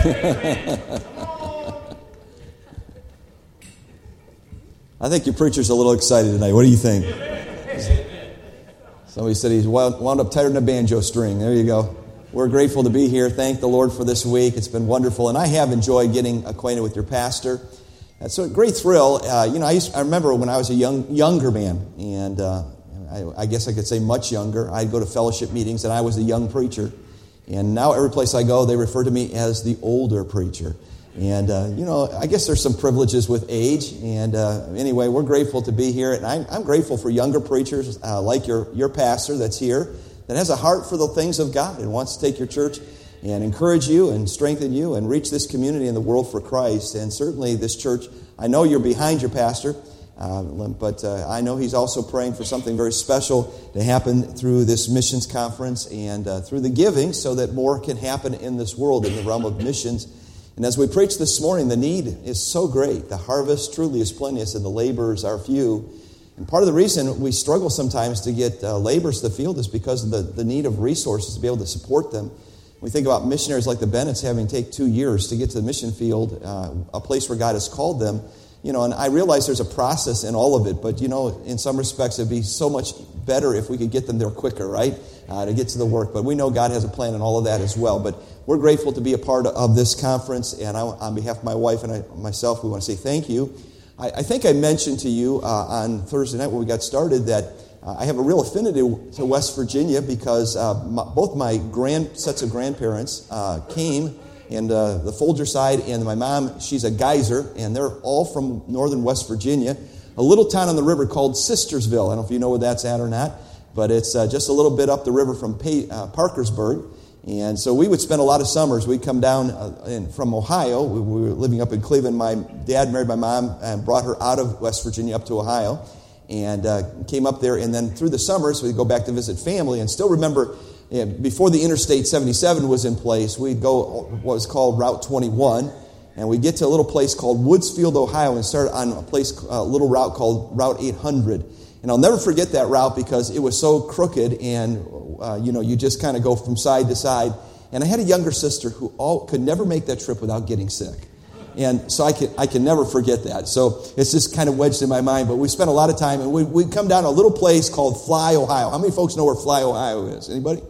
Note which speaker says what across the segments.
Speaker 1: I think your preacher's a little excited tonight. What do you think? Somebody said he's wound up tighter than a banjo string. There you go. We're grateful to be here. Thank the Lord for this week. It's been wonderful. And I have enjoyed getting acquainted with your pastor. It's a great thrill. Uh, you know, I, used, I, remember when I was a young, younger man, and uh, I, I, guess I could say much younger. I'd go to fellowship meetings, and I was a young preacher. And now every place I go, they refer to me as the older preacher. And, uh, you know, I guess there's some privileges with age. And uh, anyway, we're grateful to be here. And I'm, I'm grateful for younger preachers uh, like your, your pastor that's here that has a heart for the things of God and wants to take your church and encourage you and strengthen you and reach this community in the world for Christ. And certainly this church, I know you're behind your pastor. Uh, but uh, I know he's also praying for something very special to happen through this missions conference and uh, through the giving so that more can happen in this world in the realm of missions. And as we preach this morning, the need is so great. The harvest truly is plenteous and the laborers are few. And part of the reason we struggle sometimes to get uh, laborers to the field is because of the, the need of resources to be able to support them. We think about missionaries like the Bennetts having to take two years to get to the mission field, uh, a place where God has called them you know, and I realize there's a process in all of it, but you know, in some respects, it'd be so much better if we could get them there quicker, right? Uh, to get to the work. But we know God has a plan in all of that as well. But we're grateful to be a part of this conference, and I, on behalf of my wife and I, myself, we want to say thank you. I, I think I mentioned to you uh, on Thursday night when we got started that uh, I have a real affinity to West Virginia because uh, my, both my grand sets of grandparents uh, came and uh, the Folger side, and my mom, she's a geyser, and they're all from northern West Virginia, a little town on the river called Sistersville. I don't know if you know where that's at or not, but it's uh, just a little bit up the river from uh, Parkersburg. And so we would spend a lot of summers. We'd come down uh, in, from Ohio. We, we, were living up in Cleveland. My dad married my mom and brought her out of West Virginia up to Ohio and uh, came up there. And then through the summers, we'd go back to visit family and still remember yeah, before the Interstate 77 was in place, we'd go what was called Route 21, and we'd get to a little place called Woodsfield, Ohio, and start on a place, a little route called Route 800. And I'll never forget that route because it was so crooked, and uh, you know, you just kind of go from side to side. And I had a younger sister who all, could never make that trip without getting sick. And so I can, I can never forget that. So it's just kind of wedged in my mind. But we spent a lot of time, and we, we'd come down a little place called Fly, Ohio. How many folks know where Fly, Ohio is? Anybody?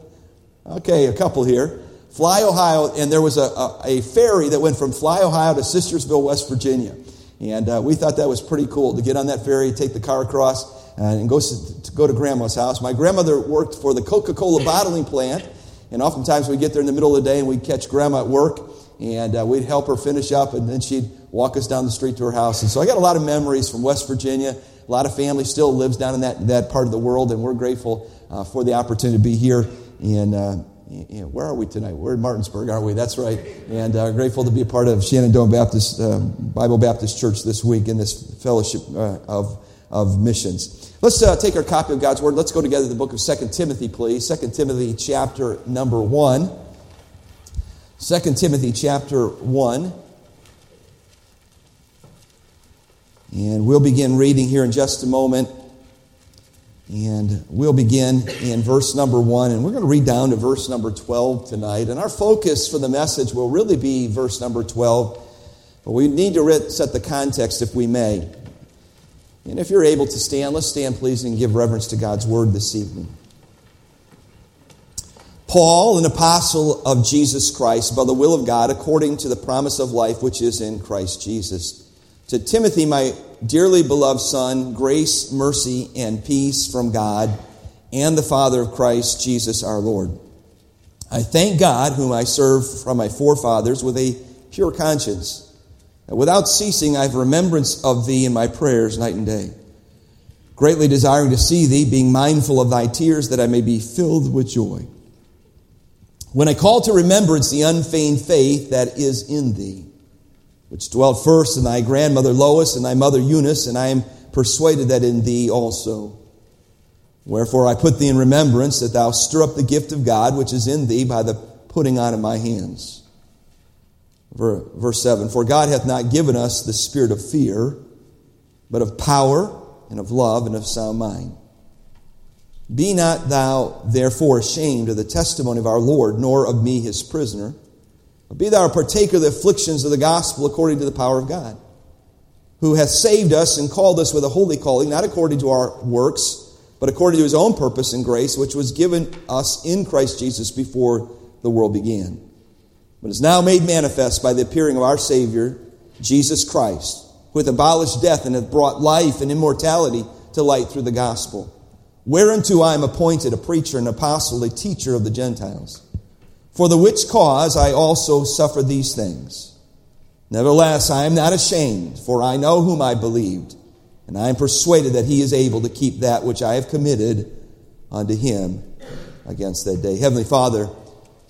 Speaker 1: Okay, a couple here. Fly, Ohio, and there was a, a, a ferry that went from Fly, Ohio to Sistersville, West Virginia. And uh, we thought that was pretty cool to get on that ferry, take the car across, uh, and go to, go to grandma's house. My grandmother worked for the Coca Cola bottling plant, and oftentimes we'd get there in the middle of the day and we'd catch grandma at work, and uh, we'd help her finish up, and then she'd walk us down the street to her house. And so I got a lot of memories from West Virginia. A lot of family still lives down in that, that part of the world, and we're grateful uh, for the opportunity to be here and uh, where are we tonight? We're in Martinsburg, aren't we? That's right. And uh, grateful to be a part of Shenandoah Baptist uh, Bible Baptist Church this week in this fellowship uh, of of missions. Let's uh, take our copy of God's Word. Let's go together to the book of 2 Timothy, please. 2 Timothy chapter number 1. 2 Timothy chapter 1. And we'll begin reading here in just a moment. And we'll begin in verse number one, and we're going to read down to verse number 12 tonight. And our focus for the message will really be verse number 12, but we need to set the context if we may. And if you're able to stand, let's stand, please, and give reverence to God's word this evening. Paul, an apostle of Jesus Christ, by the will of God, according to the promise of life which is in Christ Jesus. To Timothy, my dearly beloved son, grace, mercy, and peace from God and the Father of Christ Jesus our Lord. I thank God, whom I serve from my forefathers with a pure conscience. Without ceasing, I have remembrance of thee in my prayers night and day, greatly desiring to see thee, being mindful of thy tears, that I may be filled with joy. When I call to remembrance the unfeigned faith that is in thee, which dwelt first in thy grandmother Lois and thy mother Eunice, and I am persuaded that in thee also. Wherefore I put thee in remembrance that thou stir up the gift of God which is in thee by the putting on of my hands. Verse 7 For God hath not given us the spirit of fear, but of power and of love and of sound mind. Be not thou therefore ashamed of the testimony of our Lord, nor of me his prisoner Be thou a partaker of the afflictions of the gospel according to the power of God, who hath saved us and called us with a holy calling, not according to our works, but according to his own purpose and grace, which was given us in Christ Jesus before the world began. But is now made manifest by the appearing of our Savior, Jesus Christ, who hath abolished death and hath brought life and immortality to light through the gospel, whereunto I am appointed a preacher, an apostle, a teacher of the Gentiles for the which cause I also suffer these things. Nevertheless, I am not ashamed, for I know whom I believed, and I am persuaded that he is able to keep that which I have committed unto him against that day. Heavenly Father,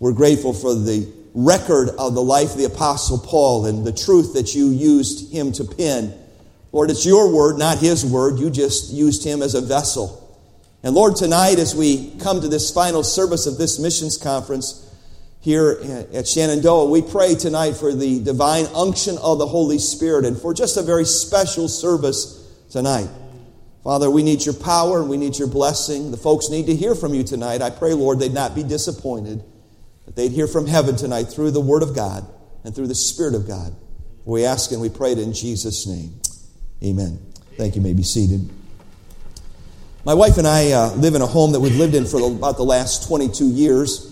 Speaker 1: we're grateful for the record of the life of the Apostle Paul and the truth that you used him to pen. Lord, it's your word, not his word. You just used him as a vessel. And Lord, tonight as we come to this final service of this missions conference, here at Shenandoah, we pray tonight for the divine unction of the Holy Spirit and for just a very special service tonight. Father, we need your power and we need your blessing. The folks need to hear from you tonight. I pray, Lord, they'd not be disappointed, that they'd hear from heaven tonight through the Word of God and through the Spirit of God. We ask and we pray it in Jesus' name. Amen. Thank you. you may be seated. My wife and I uh, live in a home that we've lived in for about the last 22 years.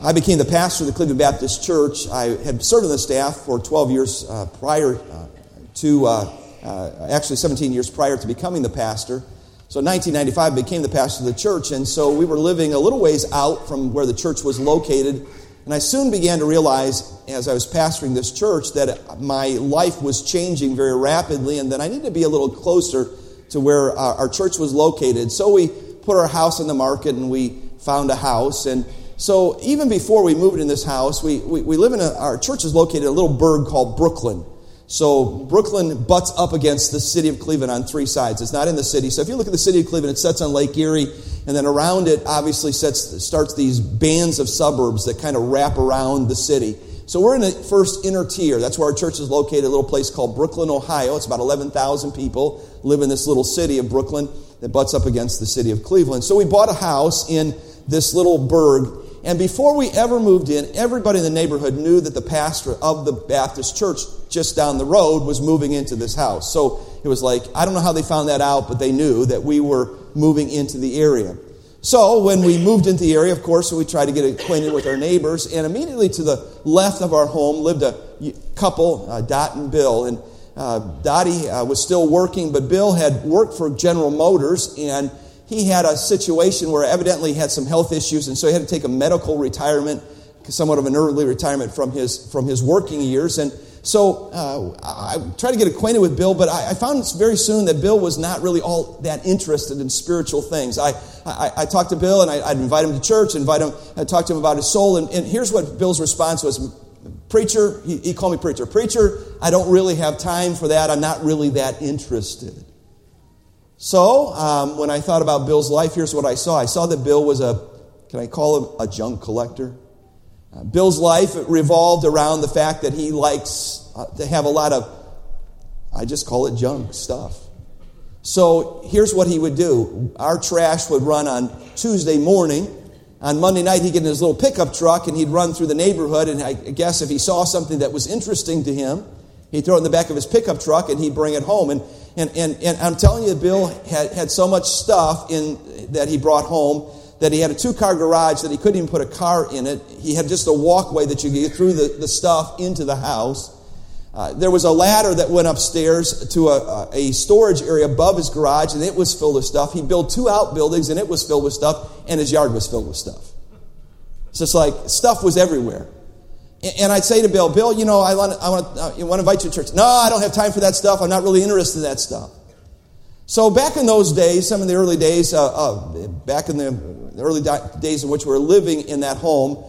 Speaker 1: I became the pastor of the Cleveland Baptist Church. I had served on the staff for 12 years uh, prior uh, to, uh, uh actually 17 years prior to becoming the pastor. So in 1995, I became the pastor of the church, and so we were living a little ways out from where the church was located. And I soon began to realize, as I was pastoring this church, that my life was changing very rapidly, and that I needed to be a little closer to where our, our church was located. So we put our house on the market, and we found a house, and so even before we moved in this house, we, we, we live in a, our church is located in a little burg called Brooklyn. So Brooklyn butts up against the city of Cleveland on three sides. It's not in the city. So if you look at the city of Cleveland, it sets on Lake Erie, and then around it obviously sets, starts these bands of suburbs that kind of wrap around the city. So we're in the first inner tier. That's where our church is located, a little place called Brooklyn, Ohio. It's about 11,000 people live in this little city of Brooklyn that butts up against the city of Cleveland. So we bought a house in this little burg and before we ever moved in, everybody in the neighborhood knew that the pastor of the Baptist church just down the road was moving into this house. So it was like, I don't know how they found that out, but they knew that we were moving into the area. So when we moved into the area, of course, we tried to get acquainted with our neighbors. And immediately to the left of our home lived a couple, uh, Dot and Bill. And uh, Dottie uh, was still working, but Bill had worked for General Motors and he had a situation where evidently he had some health issues, and so he had to take a medical retirement, somewhat of an early retirement from his, from his working years. And so uh, I tried to get acquainted with Bill, but I, I, found very soon that Bill was not really all that interested in spiritual things. I, I, I talked to Bill, and I, would invite him to church, invite him, I'd talk to him about his soul, and, and here's what Bill's response was. Preacher, he, he called me preacher. Preacher, I don't really have time for that. I'm not really that interested. So, um, when I thought about Bill's life, here's what I saw. I saw that Bill was a, can I call him a junk collector? Uh, Bill's life revolved around the fact that he likes uh, to have a lot of, I just call it junk stuff. So, here's what he would do our trash would run on Tuesday morning. On Monday night, he'd get in his little pickup truck and he'd run through the neighborhood. And I guess if he saw something that was interesting to him, he'd throw it in the back of his pickup truck and he'd bring it home. And and, and, and I'm telling you, Bill had, had so much stuff in, that he brought home that he had a two car garage that he couldn't even put a car in it. He had just a walkway that you could get through the, the stuff into the house. Uh, there was a ladder that went upstairs to a, a, storage area above his garage, and it was filled with stuff. He built two outbuildings, and it was filled with stuff, and his yard was filled with stuff. So it's like stuff was everywhere. And I'd say to Bill, Bill, you know, I want, I want, I want to invite you to church. No, I don't have time for that stuff. I'm not really interested in that stuff. So back in those days, some of the early days, uh, uh, back in the early days in which we were living in that home,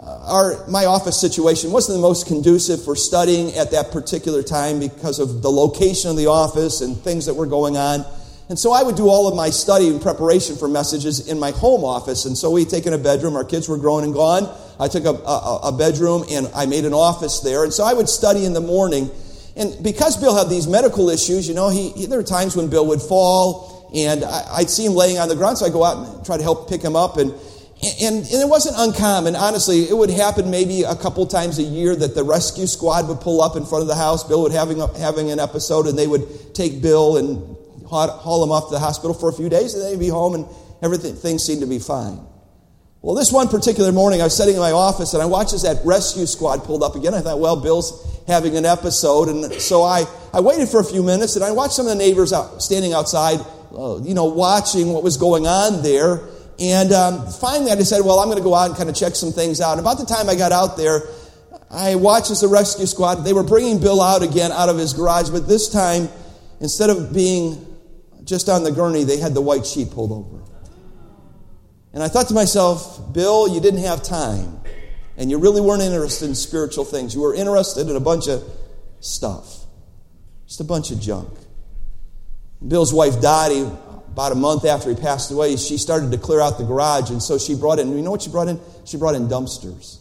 Speaker 1: uh, our, my office situation wasn't the most conducive for studying at that particular time because of the location of the office and things that were going on. And so I would do all of my study and preparation for messages in my home office. And so we'd taken a bedroom. Our kids were grown and gone. I took a, a, a bedroom and I made an office there. And so I would study in the morning. And because Bill had these medical issues, you know, he, he there were times when Bill would fall and I, would see him laying on the ground. So I'd go out and try to help pick him up. And, and, and, it wasn't uncommon, honestly. It would happen maybe a couple times a year that the rescue squad would pull up in front of the house. Bill would having having an episode, and they would take Bill and haul him off to the hospital for a few days, and then he'd be home, and everything seemed to be fine. Well, this one particular morning, I was sitting in my office, and I watched as that rescue squad pulled up again. I thought, well, Bill's having an episode, and so I, I waited for a few minutes, and I watched some of the neighbors out, standing outside, uh, you know, watching what was going on there. And um, finally, I decided, well, I'm going to go out and kind of check some things out. And about the time I got out there, I watched as the rescue squad, they were bringing Bill out again out of his garage, but this time, instead of being just on the gurney, they had the white sheet pulled over. And I thought to myself, Bill, you didn't have time. And you really weren't interested in spiritual things. You were interested in a bunch of stuff, just a bunch of junk. Bill's wife, Dottie, about a month after he passed away, she started to clear out the garage, and so she brought in, you know what she brought in? She brought in dumpsters.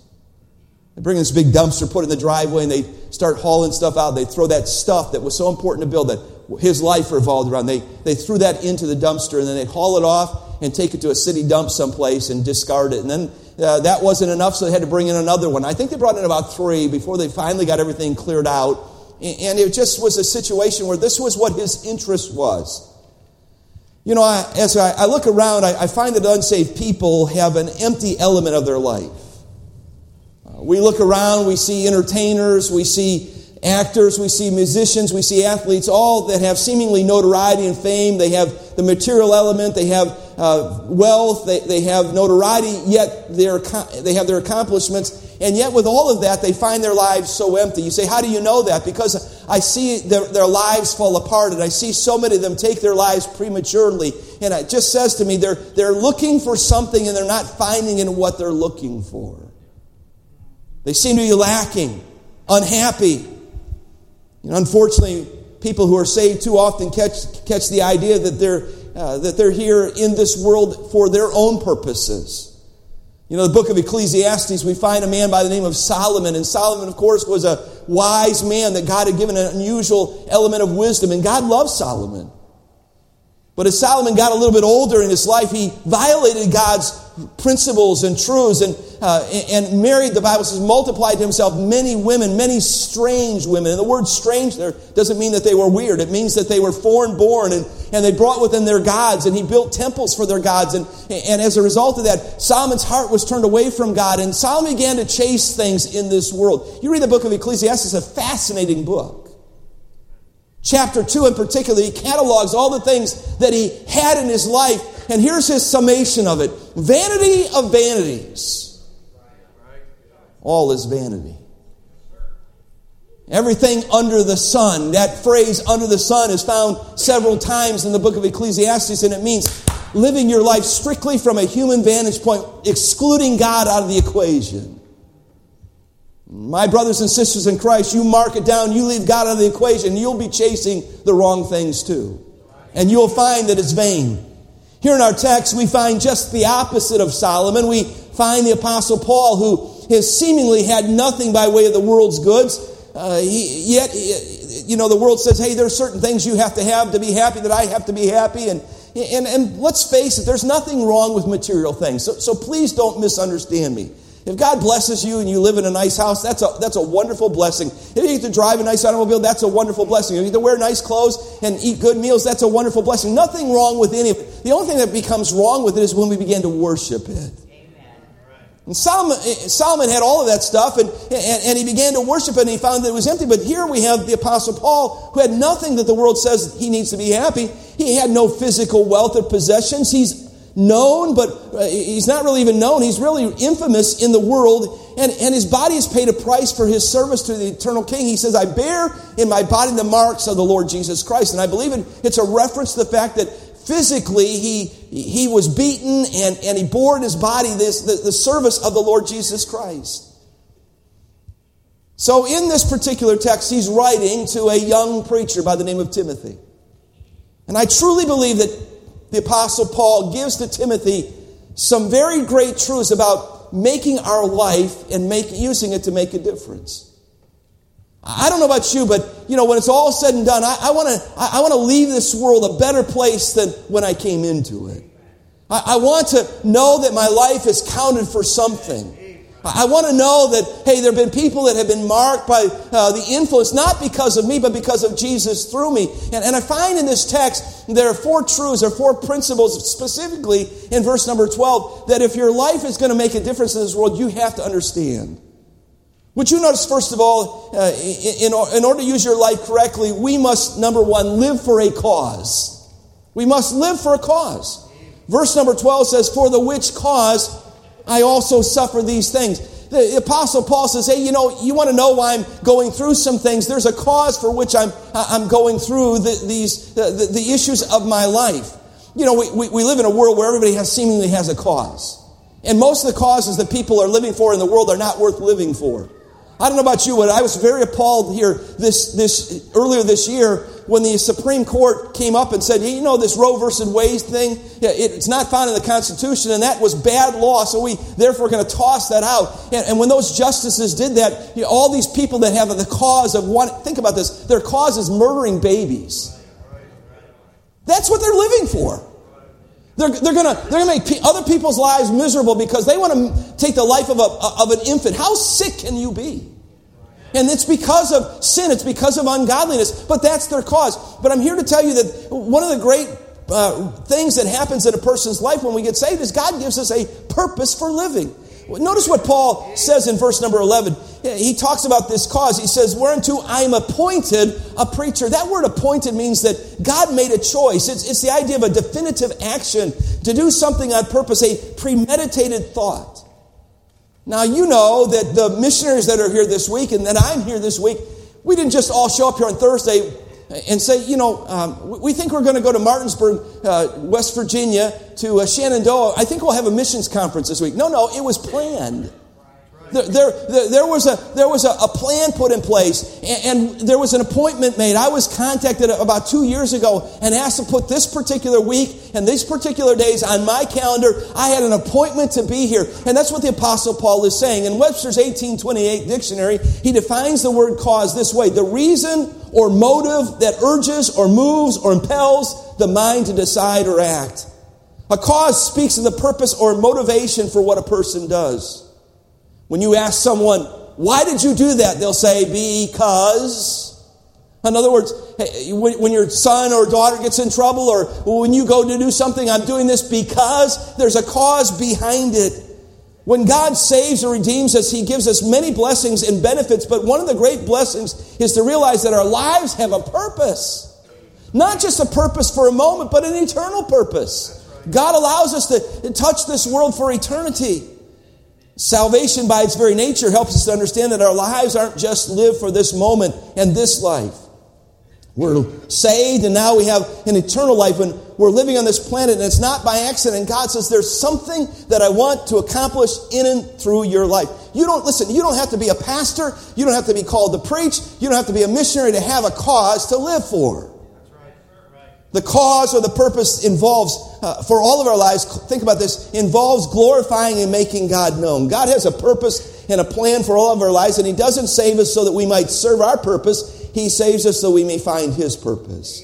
Speaker 1: They bring this big dumpster, put it in the driveway, and they start hauling stuff out. They throw that stuff that was so important to Bill that his life revolved around. They, they threw that into the dumpster, and then they'd haul it off and take it to a city dump someplace and discard it. And then uh, that wasn't enough, so they had to bring in another one. I think they brought in about three before they finally got everything cleared out. And it just was a situation where this was what his interest was. You know, I, as I, I, look around, I, I, find that unsaved people have an empty element of their life. Uh, we look around, we see entertainers, we see actors, we see musicians, we see athletes, all that have seemingly notoriety and fame. They have the material element, they have uh, wealth, they, they have notoriety, yet they have their accomplishments. And yet, with all of that, they find their lives so empty. You say, How do you know that? Because I see their, their lives fall apart, and I see so many of them take their lives prematurely. And it just says to me, they're, they're looking for something and they're not finding in what they're looking for. They seem to be lacking, unhappy. You know, unfortunately, people who are saved too often catch, catch the idea that they're, uh, that they're here in this world for their own purposes. You know, the book of Ecclesiastes, we find a man by the name of Solomon. And Solomon, of course, was a wise man that God had given an unusual element of wisdom. And God loved Solomon. But as Solomon got a little bit older in his life, he violated God's principles and truths and, uh, and married, the Bible says, multiplied to himself many women, many strange women. And the word strange there doesn't mean that they were weird. It means that they were foreign born and, and they brought within their gods and he built temples for their gods. And, and as a result of that, Solomon's heart was turned away from God and Solomon began to chase things in this world. You read the book of Ecclesiastes, a fascinating book. Chapter 2 in particular, he catalogs all the things that he had in his life. And here's his summation of it Vanity of vanities. All is vanity. Everything under the sun. That phrase, under the sun, is found several times in the book of Ecclesiastes, and it means living your life strictly from a human vantage point, excluding God out of the equation. My brothers and sisters in Christ, you mark it down, you leave God out of the equation, you'll be chasing the wrong things too. And you'll find that it's vain. Here in our text, we find just the opposite of Solomon. We find the Apostle Paul, who has seemingly had nothing by way of the world's goods. Uh, he, yet, you know, the world says, hey, there are certain things you have to have to be happy, that I have to be happy. And, and, and let's face it, there's nothing wrong with material things. So, so please don't misunderstand me. If God blesses you and you live in a nice house, that's a, that's a wonderful blessing. If you get to drive a nice automobile, that's a wonderful blessing. If you get to wear nice clothes and eat good meals, that's a wonderful blessing. Nothing wrong with any of it. The only thing that becomes wrong with it is when we begin to worship it. And Solomon, Solomon had all of that stuff, and, and, and, he began to worship it, and he found that it was empty. But here we have the Apostle Paul, who had nothing that the world says he needs to be happy. He had no physical wealth or possessions. He's known, but uh, he's not really even known. He's really infamous in the world. And, and his body has paid a price for his service to the eternal king. He says, I bear in my body the marks of the Lord Jesus Christ. And I believe it, it's a reference to the fact that physically he, he was beaten and, and he bore in his body this, the, the service of the Lord Jesus Christ. So in this particular text, he's writing to a young preacher by the name of Timothy. And I truly believe that the Apostle Paul gives to Timothy some very great truths about making our life and make, using it to make a difference. I don't know about you, but you know, when it's all said and done, I, I want to I, I want to leave this world a better place than when I came into it. I, I want to know that my life is counted for something. I want to know that, hey, there have been people that have been marked by uh, the influence, not because of me, but because of Jesus through me. And, and I find in this text, there are four truths, there are four principles, specifically in verse number 12, that if your life is going to make a difference in this world, you have to understand. Would you notice, first of all, uh, in, in order to use your life correctly, we must, number one, live for a cause. We must live for a cause. Verse number 12 says, For the which cause I also suffer these things. The Apostle Paul says, Hey, you know, you want to know why I'm going through some things? There's a cause for which I'm, I'm going through the, these, the, the, issues of my life. You know, we, we, we live in a world where everybody has seemingly has a cause. And most of the causes that people are living for in the world are not worth living for. I don't know about you, but I was very appalled here this, this earlier this year when the Supreme Court came up and said, you know, this Roe versus Wade thing, it's not found in the Constitution, and that was bad law, so we therefore going to toss that out. And, and when those justices did that, you know, all these people that have the cause of one, think about this, their cause is murdering babies. That's what they're living for. They're, they're going to they're gonna make other people's lives miserable because they want to take the life of, a, of an infant. How sick can you be? And it's because of sin, it's because of ungodliness, but that's their cause. But I'm here to tell you that one of the great uh, things that happens in a person's life when we get saved is God gives us a purpose for living. Notice what Paul says in verse number 11. He talks about this cause. He says, Whereunto I am appointed a preacher. That word appointed means that God made a choice. It's, it's the idea of a definitive action to do something on purpose, a premeditated thought. Now, you know that the missionaries that are here this week and that I'm here this week, we didn't just all show up here on Thursday and say, you know, um, we think we're going to go to Martinsburg, uh, West Virginia, to uh, Shenandoah. I think we'll have a missions conference this week. No, no, it was planned. There, there, there, was, a, there was a, a plan put in place, and, and, there was an appointment made. I was contacted about two years ago and asked to put this particular week and these particular days on my calendar. I had an appointment to be here. And that's what the Apostle Paul is saying. In Webster's 1828 dictionary, he defines the word cause this way the reason or motive that urges or moves or impels the mind to decide or act. A cause speaks of the purpose or motivation for what a person does. When you ask someone, why did you do that? They'll say, because. In other words, when your son or daughter gets in trouble or when you go to do something, I'm doing this because there's a cause behind it. When God saves or redeems us, He gives us many blessings and benefits, but one of the great blessings is to realize that our lives have a purpose. Not just a purpose for a moment, but an eternal purpose. God allows us to touch this world for eternity. Salvation, by its very nature, helps us to understand that our lives aren't just lived for this moment and this life. We're saved, and now we have an eternal life, and we're living on this planet, and it's not by accident. God says, There's something that I want to accomplish in and through your life. You don't, listen, you don't have to be a pastor, you don't have to be called to preach, you don't have to be a missionary to have a cause to live for. The cause or the purpose involves, uh, for all of our lives, think about this, involves glorifying and making God known. God has a purpose and a plan for all of our lives, and He doesn't save us so that we might serve our purpose. He saves us so we may find His purpose.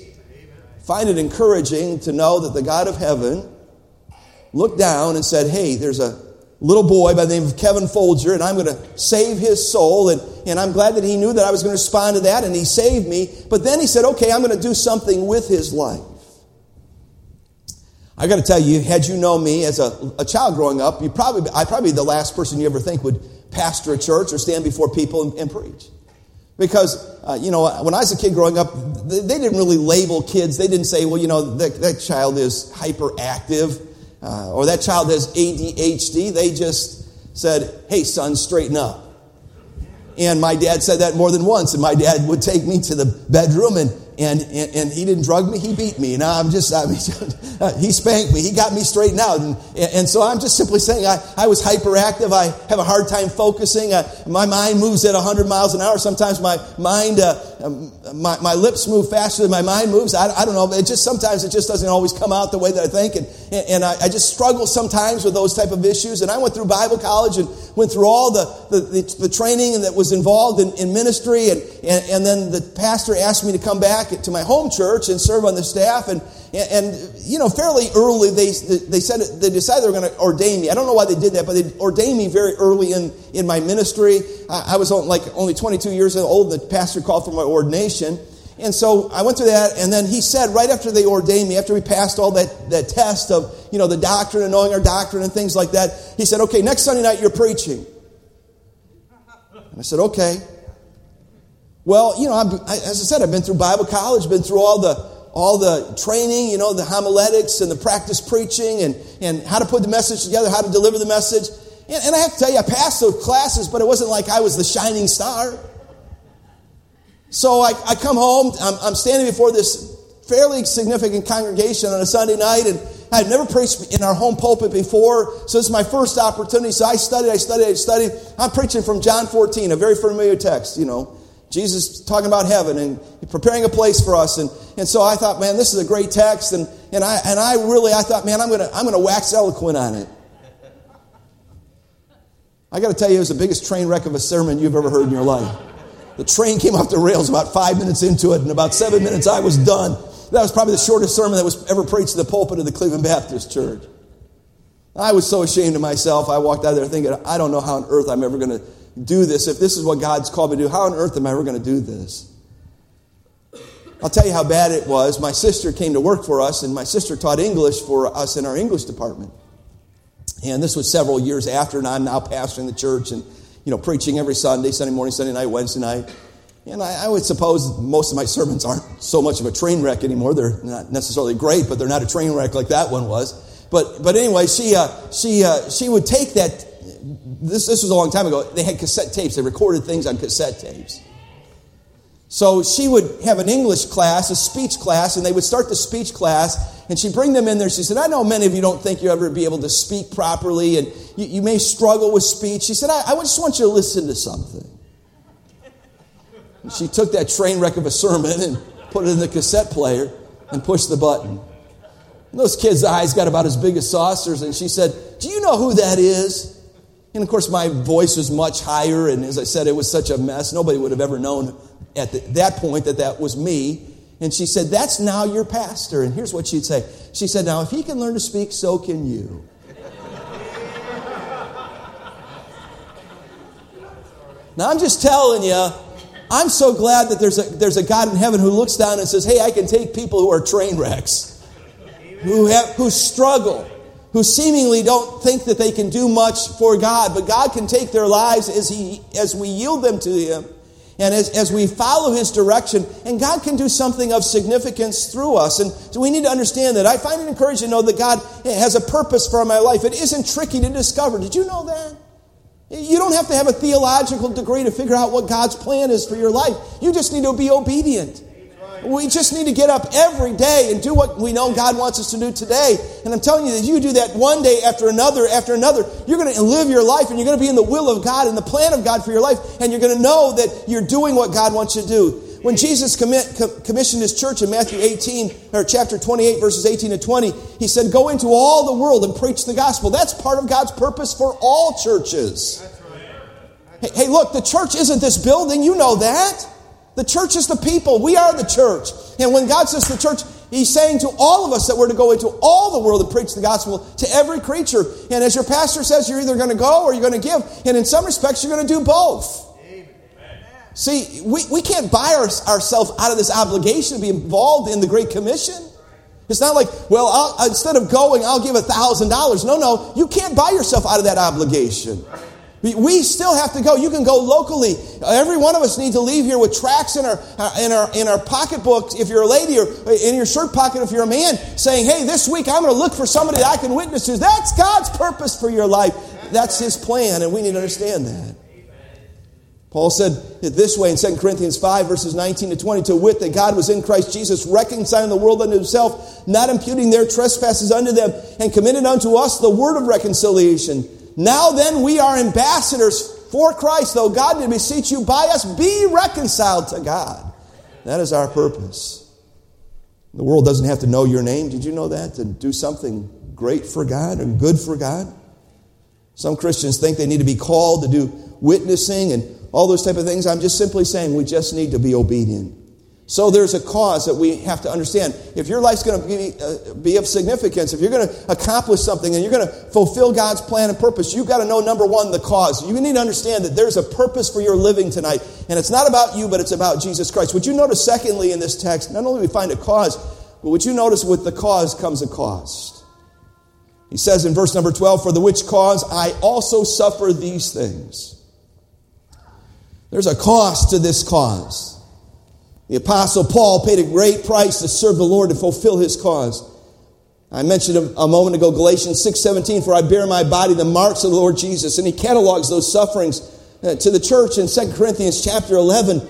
Speaker 1: Find it encouraging to know that the God of heaven looked down and said, Hey, there's a little boy by the name of Kevin Folger, and I'm going to save his soul. And, and I'm glad that he knew that I was going to respond to that, and he saved me. But then he said, okay, I'm going to do something with his life. I got to tell you, had you known me as a, a child growing up, you probably, I'd probably be the last person you ever think would pastor a church or stand before people and, and preach. Because, uh, you know, when I was a kid growing up, they, didn't really label kids. They didn't say, well, you know, that, that child is hyperactive uh, or that child has ADHD. They just said, hey, son, straighten up. And my dad said that more than once. And my dad would take me to the bedroom and and, and, and, he didn't drug me, he beat me. And I'm just, I mean, he spanked me, he got me straightened out. And, and so I'm just simply saying I, I was hyperactive, I have a hard time focusing, my mind moves at 100 miles an hour. Sometimes my mind, uh, um, my, my lips move faster than my mind moves. I, I don't know, it just sometimes it just doesn't always come out the way that I think. And, and I, I just struggle sometimes with those type of issues. And I went through Bible college and went through all the, the, the, the training that was involved in, in ministry. And, and, and then the pastor asked me to come back back to my home church and serve on the staff. And, and, you know, fairly early, they, they said, they decided they were going to ordain me. I don't know why they did that, but they ordained me very early in, in my ministry. I, was like only 22 years old. The pastor called for my ordination. And so I went through that, and then he said, right after they ordained me, after we passed all that, that test of, you know, the doctrine and knowing our doctrine and things like that, he said, okay, next Sunday night you're preaching. And I said, okay. Well, you know, I, as I said, I've been through Bible college, been through all the, all the training, you know, the homiletics and the practice preaching and, and how to put the message together, how to deliver the message. And, and I have to tell you, I passed those classes, but it wasn't like I was the shining star. So I, I come home, I'm, I'm standing before this fairly significant congregation on a Sunday night, and I had never preached in our home pulpit before, so this is my first opportunity. So I studied, I studied, I studied. I'm preaching from John 14, a very familiar text, you know. Jesus talking about heaven and preparing a place for us. And, and so I thought, man, this is a great text. And, and, I, and I really, I thought, man, I'm going to I'm gonna wax eloquent on it. I got to tell you, it was the biggest train wreck of a sermon you've ever heard in your life. The train came off the rails about five minutes into it, and about seven minutes I was done. That was probably the shortest sermon that was ever preached in the pulpit of the Cleveland Baptist Church. I was so ashamed of myself. I walked out of there thinking, I don't know how on earth I'm ever going to do this. If this is what God's called me to do, how on earth am I ever going to do this? I'll tell you how bad it was. My sister came to work for us, and my sister taught English for us in our English department. And this was several years after, and I'm now pastoring the church. And you know, preaching every Sunday, Sunday morning, Sunday night, Wednesday night. And I, I, would suppose most of my sermons aren't so much of a train wreck anymore. They're not necessarily great, but they're not a train wreck like that one was. But, but anyway, she, uh, she, uh, she would take that. This, this was a long time ago. They had cassette tapes. They recorded things on cassette tapes. So she would have an English class, a speech class, and they would start the speech class, and she'd bring them in there. She said, I know many of you don't think you'll ever be able to speak properly, and you, you may struggle with speech. She said, I, I, just want you to listen to something. And she took that train wreck of a sermon and put it in the cassette player and pushed the button. And those kids' eyes got about as big as saucers, and she said, Do you know who that is? And of course, my voice was much higher, and as I said, it was such a mess. Nobody would have ever known at the, that point that that was me. And she said, That's now your pastor. And here's what she'd say She said, Now, if he can learn to speak, so can you. now, I'm just telling you, I'm so glad that there's a, there's a God in heaven who looks down and says, Hey, I can take people who are train wrecks, who, have, who struggle, who seemingly don't think that they can do much for God, but God can take their lives as, he, as we yield them to Him and as, as we follow his direction, and God can do something of significance through us. And so we need to understand that. I find it encouraging to know that God has a purpose for my life. It isn't tricky to discover. Did you know that? You don't have to have a theological degree to figure out what God's plan is for your life. You just need to be obedient. We just need to get up every day and do what we know God wants us to do today. And I'm telling you that you do that one day after another after another, you're going to live your life and you're going to be in the will of God and the plan of God for your life. And you're going to know that you're doing what God wants you to do. When Jesus commit, commissioned his church in Matthew 18, or chapter 28, verses 18 to 20, he said, Go into all the world and preach the gospel. That's part of God's purpose for all churches. Hey, hey, look, the church isn't this building. You know that. The church is the people. We are the church. And when God says the church, He's saying to all of us that we're to go into all the world and preach the gospel to every creature. And as your pastor says, you're either going to go or you're going to give. And in some respects, you're going to do both. See, we, we can't buy our, ourselves out of this obligation to be involved in the Great Commission. It's not like, well, I'll, instead of going, I'll give a $1,000. No, no, you can't buy yourself out of that obligation. We still have to go. You can go locally. Every one of us needs to leave here with tracts uh, in our, in our, in our pocketbook if you're a lady or uh, in your shirt pocket if you're a man saying, hey, this week I'm going to look for somebody that I can witness to. That's God's purpose for your life. That's His plan, and we need to understand that. Paul said it this way in 2 Corinthians 5, verses 19 to 20, to wit that God was in Christ Jesus, reconciling the world unto himself, not imputing their trespasses unto them, and committed unto us the word of reconciliation. Now then, we are ambassadors for Christ, though God did beseech you by us, be reconciled to God. That is our purpose. The world doesn't have to know your name. Did you know that? To do something great for God and good for God? Some Christians think they need to be called to do witnessing and all those type of things. I'm just simply saying we just need to be obedient. So there's a cause that we have to understand. If your life's going to be, uh, be of significance, if you're going to accomplish something and you're going to fulfill God's plan and purpose, you've got to know number one, the cause. You need to understand that there's a purpose for your living tonight. And it's not about you, but it's about Jesus Christ. Would you notice, secondly, in this text, not only we find a cause, but would you notice with the cause comes a cost? He says in verse number 12, For the which cause I also suffer these things. There's a cost to this cause. The Apostle Paul paid a great price to serve the Lord to fulfill his cause. I mentioned a, moment ago Galatians 6:17 for I bear my body the marks of the Lord Jesus and he catalogs those sufferings uh, to the church in 2 Corinthians chapter 11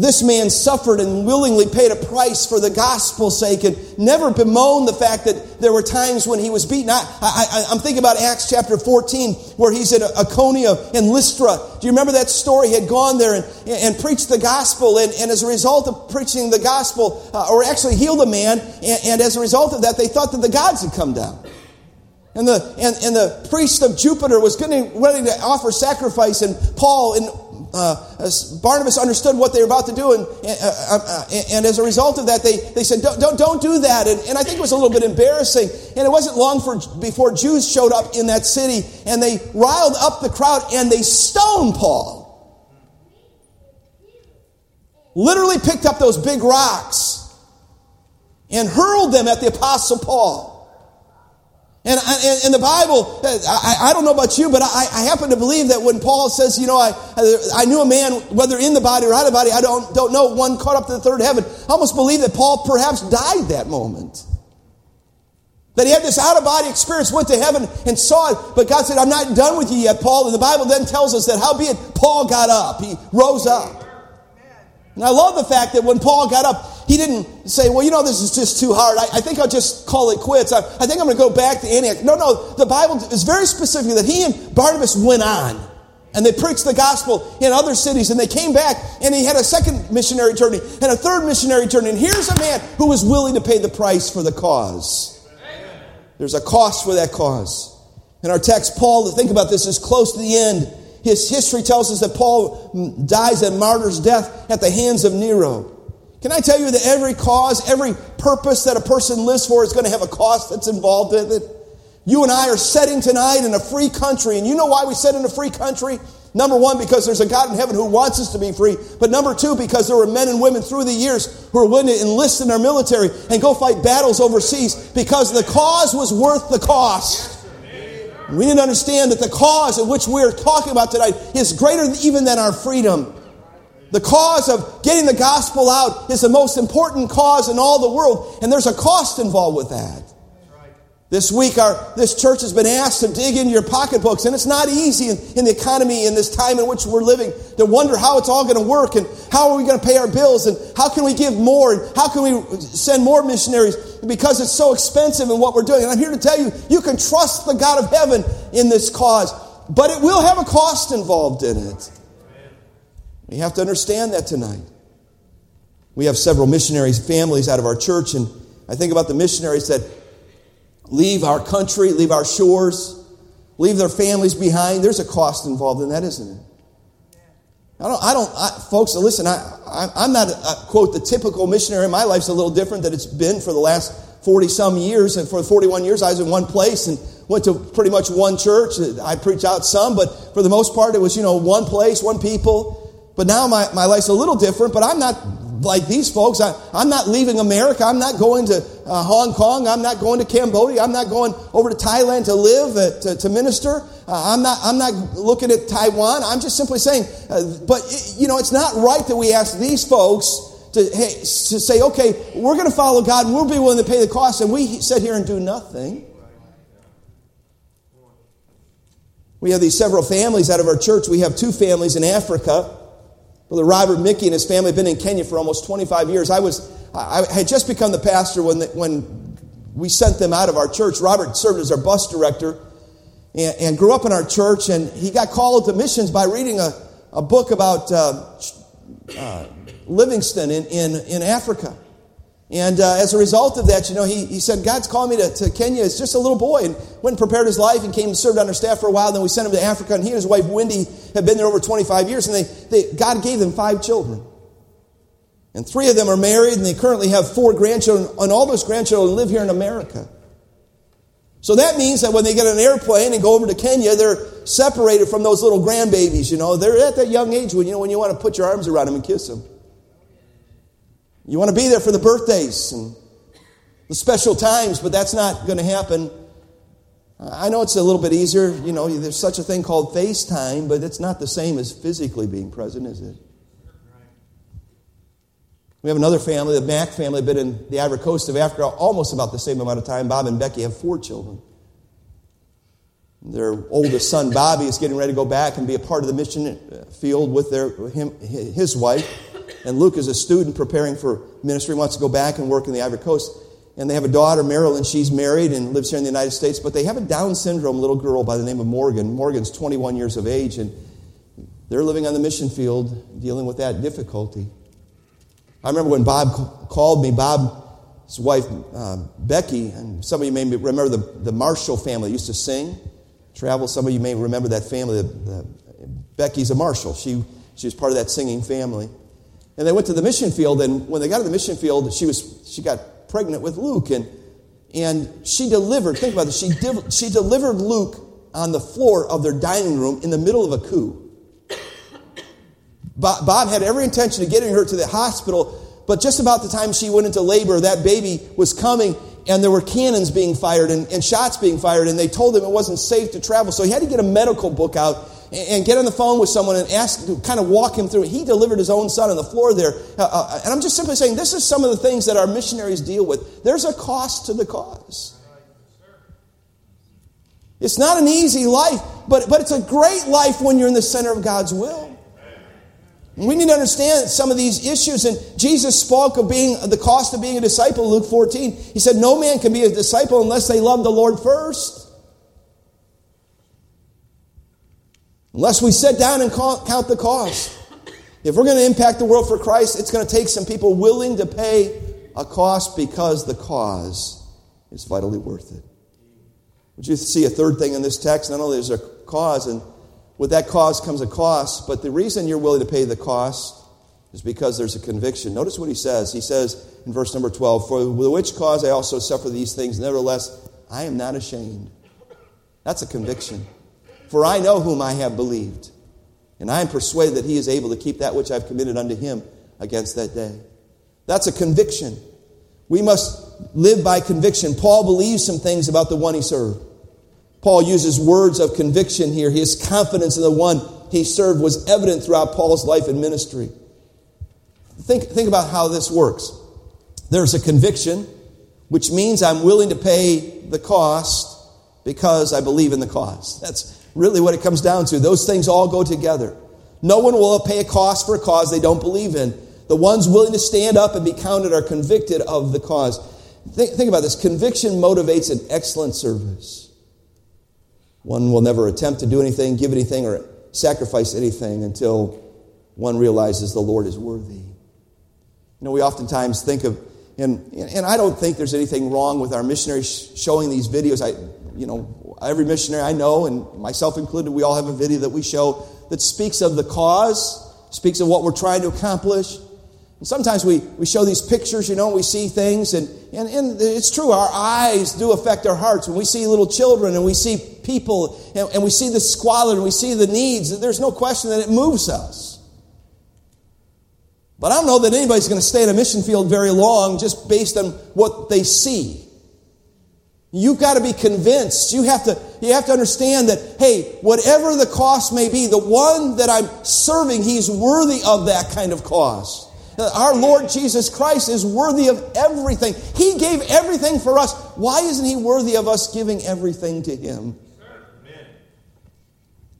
Speaker 1: this man suffered and willingly paid a price for the gospel's sake and never bemoaned the fact that there were times when he was beaten. I, am thinking about Acts chapter 14 where he's at Iconium and Lystra. Do you remember that story? He had gone there and, and preached the gospel and, and as a result of preaching the gospel, uh, or actually healed a man, and, and as a result of that, they thought that the gods had come down. And the, and, and the priest of Jupiter was getting ready to offer sacrifice, and Paul, in uh, Barnabas understood what they were about to do, and, uh, uh, uh, and as a result of that, they, they said, don't, don't, don't do that. And, and I think it was a little bit embarrassing. And it wasn't long for, before Jews showed up in that city, and they riled up the crowd, and they stoned Paul. Literally picked up those big rocks and hurled them at the Apostle Paul. And in the Bible, uh, I, I, don't know about you, but I, I, happen to believe that when Paul says, you know, I, I knew a man, whether in the body or out of the body, I don't, don't know, one caught up to the third heaven. I almost believe that Paul perhaps died that moment. That he had this out of body experience, went to heaven and saw it, but God said, I'm not done with you yet, Paul. And the Bible then tells us that howbeit Paul got up, he rose up. And I love the fact that when Paul got up, he didn't say, well, you know, this is just too hard. I, I think I'll just call it quits. I, I think I'm going to go back to Antioch. No, no, the Bible is very specific that he and Barnabas went on. And they preached the gospel in other cities, and they came back, and he had a second missionary journey, and a third missionary journey. And here's a man who was willing to pay the price for the cause. There's a cost for that cause. In our text, Paul, to think about this, is close to the end. His history tells us that Paul mm, dies a martyr's death at the hands of Nero. Can I tell you that every cause, every purpose that a person lives for is going to have a cost that's involved in it? You and I are setting tonight in a free country, and you know why we set in a free country? Number one, because there's a God in heaven who wants us to be free. But number two, because there were men and women through the years who were willing to enlist in our military and go fight battles overseas because the cause was worth the cost. We need to understand that the cause of which we're talking about tonight is greater even than our freedom. The cause of getting the gospel out is the most important cause in all the world, and there's a cost involved with that. This week, our, this church has been asked to dig into your pocketbooks, and it's not easy in, in the economy in this time in which we're living to wonder how it's all going to work and how are we going to pay our bills and how can we give more and how can we send more missionaries because it's so expensive in what we're doing. And I'm here to tell you, you can trust the God of heaven in this cause, but it will have a cost involved in it. You have to understand that tonight. We have several missionaries, families out of our church, and I think about the missionaries that leave our country, leave our shores, leave their families behind. There's a cost involved in that, isn't it? I don't, I don't, I, folks, listen, I, I, am not, a, quote, the typical missionary. My life's a little different than it's been for the last 40 some years. And for 41 years, I was in one place and went to pretty much one church. I preached out some, but for the most part, it was, you know, one place, one people. But now my, my life's a little different, but I'm not like these folks. I, am not leaving America. I'm not going to uh, Hong Kong. I'm not going to Cambodia. I'm not going over to Thailand to live, uh, to, to, minister. Uh, I'm, not, I'm not looking at Taiwan. I'm just simply saying, uh, but, you know, it's not right that we ask these folks to, hey, to say, okay, we're going to follow God and we'll be willing to pay the cost, and we sit here and do nothing. We have these several families out of our church. We have two families in Africa Brother Robert Mickey and his family have been in Kenya for almost 25 years. I was, I had just become the pastor when, the, when we sent them out of our church. Robert served as our bus director and, and grew up in our church, and he got called to missions by reading a, a book about uh, uh, Livingstone in, in, in Africa. And uh, as a result of that, you know, he, he said, God's calling me to, to Kenya as just a little boy. And went and prepared his life and came and served on our staff for a while. Then we sent him to Africa. And he and his wife, Wendy, had been there over 25 years. And they, they, God gave them five children. And three of them are married, and they currently have four grandchildren, and all those grandchildren live here in America. So that means that when they get on an airplane and go over to Kenya, they're separated from those little grandbabies, you know. They're at that young age when you know when you want to put your arms around them and kiss them. You want to be there for the birthdays and the special times, but that's not going to happen. I know it's a little bit easier, you know, there's such a thing called FaceTime, but it's not the same as physically being present, is it? We have another family, the Mack family, been in the Ivory Coast of Africa almost about the same amount of time. Bob and Becky have four children. Their oldest son, Bobby, is getting ready to go back and be a part of the mission field with their, him, his wife. And Luke is a student preparing for ministry, wants to go back and work in the Ivory Coast. And they have a daughter, Marilyn. She's married and lives here in the United States, but they have a Down syndrome little girl by the name of Morgan. Morgan's 21 years of age, and they're living on the mission field dealing with that difficulty. I remember when Bob called me, Bob's wife, uh, Becky, and some of you may remember the, the Marshall family used to sing, travel. Some of you may remember that family. The, the, Becky's a Marshall. She, she was part of that singing family. And they went to the mission field, and when they got to the mission field, she, was, she got pregnant with Luke, and, and she delivered, think about this, she, she delivered Luke on the floor of their dining room in the middle of a coup. Bob had every intention of getting her to the hospital, but just about the time she went into labor, that baby was coming, and there were cannons being fired and, and shots being fired, and they told him it wasn't safe to travel. So he had to get a medical book out and get on the phone with someone and ask to kind of walk him through. it. He delivered his own son on the floor there. Uh, uh, and I'm just simply saying this is some of the things that our missionaries deal with. There's a cost to the cause. It's not an easy life, but, but it's a great life when you're in the center of God's will. We need to understand some of these issues. And Jesus spoke of being the cost of being a disciple, Luke 14. He said, No man can be a disciple unless they love the Lord first. Unless we sit down and count the cost. If we're going to impact the world for Christ, it's going to take some people willing to pay a cost because the cause is vitally worth it. Would you see a third thing in this text? Not only is there a cause, and with that cause comes a cost, but the reason you're willing to pay the cost is because there's a conviction. Notice what he says. He says in verse number 12, For with which cause I also suffer these things, nevertheless, I am not ashamed. That's a conviction. For I know whom I have believed, and I am persuaded that he is able to keep that which I've committed unto him against that day. That's a conviction. We must live by conviction. Paul believes some things about the one he served. Paul uses words of conviction here. His confidence in the one he served was evident throughout Paul's life and ministry. Think, think about how this works. There's a conviction, which means I'm willing to pay the cost because I believe in the cause. That's really what it comes down to. Those things all go together. No one will pay a cost for a cause they don't believe in. The ones willing to stand up and be counted are convicted of the cause. Think, think about this conviction motivates an excellent service. One will never attempt to do anything, give anything, or sacrifice anything until one realizes the Lord is worthy. You know, we oftentimes think of, and, and I don't think there's anything wrong with our missionaries showing these videos. I, you know, every missionary I know, and myself included, we all have a video that we show that speaks of the cause, speaks of what we're trying to accomplish. And sometimes we, we show these pictures, you know, we see things, and, and, and it's true, our eyes do affect our hearts. When we see little children and we see people and, and we see the squalor and we see the needs, there's no question that it moves us. But I don't know that anybody's going to stay in a mission field very long just based on what they see. You've got to be convinced. You have to, you have to understand that, hey, whatever the cost may be, the one that I'm serving, he's worthy of that kind of cost. Uh, our Lord Jesus Christ is worthy of everything. He gave everything for us. Why isn't he worthy of us giving everything to him?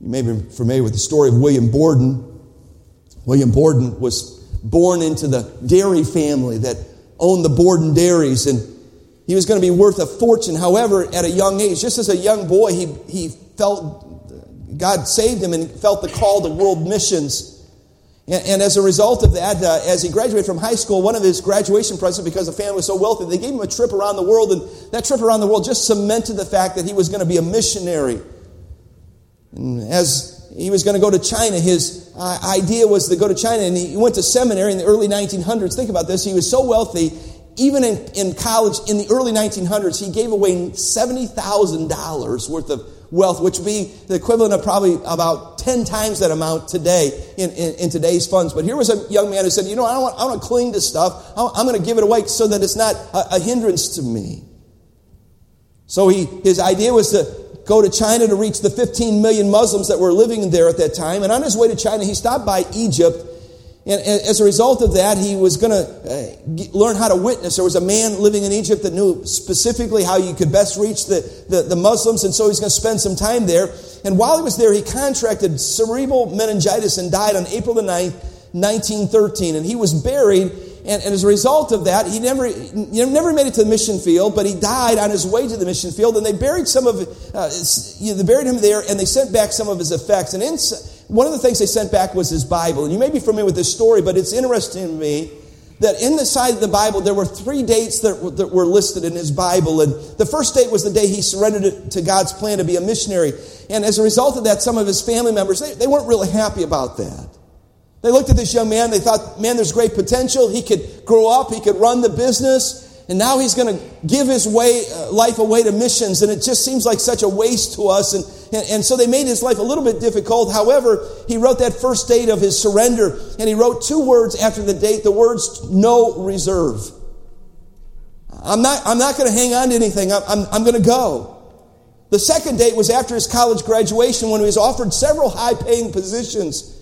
Speaker 1: You may be familiar with the story of William Borden. William Borden was born into the dairy family that owned the Borden dairies, and he was going to be worth a fortune. However, at a young age, just as a young boy, he, he felt God saved him and felt the call to world missions. And, and as a result of that, uh, as he graduated from high school, one of his graduation presents, because the family was so wealthy, they gave him a trip around the world, and that trip around the world just cemented the fact that he was going to be a missionary. And as he was going to go to China, his uh, idea was to go to China, and he went to seminary in the early 1900s. Think about this. He was so wealthy, even in, in college in the early 1900s, he gave away $70,000 worth of wealth, which would be the equivalent of probably about 10 times that amount today in, in, in today's funds. But here was a young man who said, You know, I don't want, I want to cling to stuff. I'm going to give it away so that it's not a, a hindrance to me. So he, his idea was to go to China to reach the 15 million Muslims that were living there at that time. And on his way to China, he stopped by Egypt and as a result of that, he was going to uh, learn how to witness. There was a man living in Egypt that knew specifically how you could best reach the, the, the Muslims, and so he's going to spend some time there. And while he was there, he contracted cerebral meningitis and died on April the 9th, 1913. And he was buried, and, and as a result of that, he never, he never made it to the mission field, but he died on his way to the mission field. And they buried some of, uh, you know, they buried him there, and they sent back some of his effects. And inside, one of the things they sent back was his Bible. And you may be familiar with this story, but it's interesting to me that in the side of the Bible, there were three dates that, that were listed in his Bible. And the first date was the day he surrendered to God's plan to be a missionary. And as a result of that, some of his family members, they, they weren't really happy about that. They looked at this young man, they thought, man, there's great potential. He could grow up, he could run the business and now he's going to give his way, uh, life away to missions, and it just seems like such a waste to us. And, and, and, so they made his life a little bit difficult. However, he wrote that first date of his surrender, and he wrote two words after the date the words, no reserve. I'm not, I'm not going to hang on to anything, I'm, I'm, I'm going to go. The second date was after his college graduation when he was offered several high paying positions,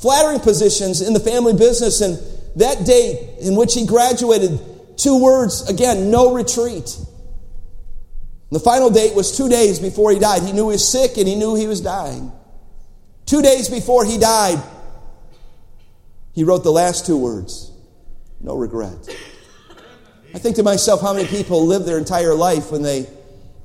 Speaker 1: flattering positions in the family business. And that date in which he graduated, Two words, again, no retreat. The final date was two days before he died. He knew he was sick and he knew he was dying. Two days before he died, he wrote the last two words no regret. I think to myself, how many people live their entire life when they,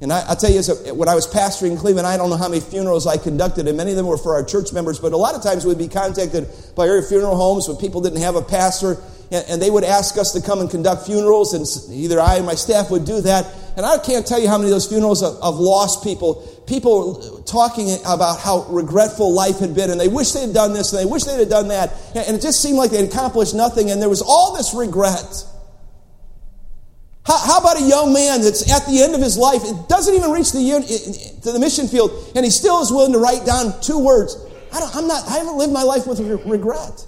Speaker 1: and I, will tell you, when I was pastoring in Cleveland, I don't know how many funerals I conducted, and many of them were for our church members, but a lot of times we'd be contacted by our funeral homes when people didn't have a pastor, and, they would ask us to come and conduct funerals, and either I and my staff would do that. And I can't tell you how many of those funerals of, of lost people, people talking about how regretful life had been, and they wish they had done this, and they wish they had done that, and it just seemed like they had accomplished nothing, and there was all this regret. How, how, about a young man that's at the end of his life, it doesn't even reach the, to the mission field, and he still is willing to write down two words. I, don't, I'm not, I haven't lived my life with regret.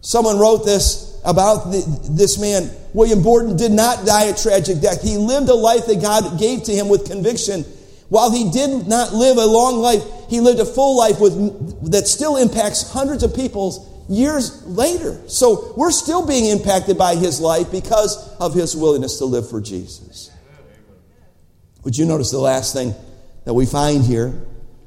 Speaker 1: Someone wrote this about the, this man. William Borden did not die a tragic death. He lived a life that God gave to him with conviction. While he did not live a long life, he lived a full life with, that still impacts hundreds of people years later. So we're still being impacted by his life because of his willingness to live for Jesus. Would you notice the last thing that we find here?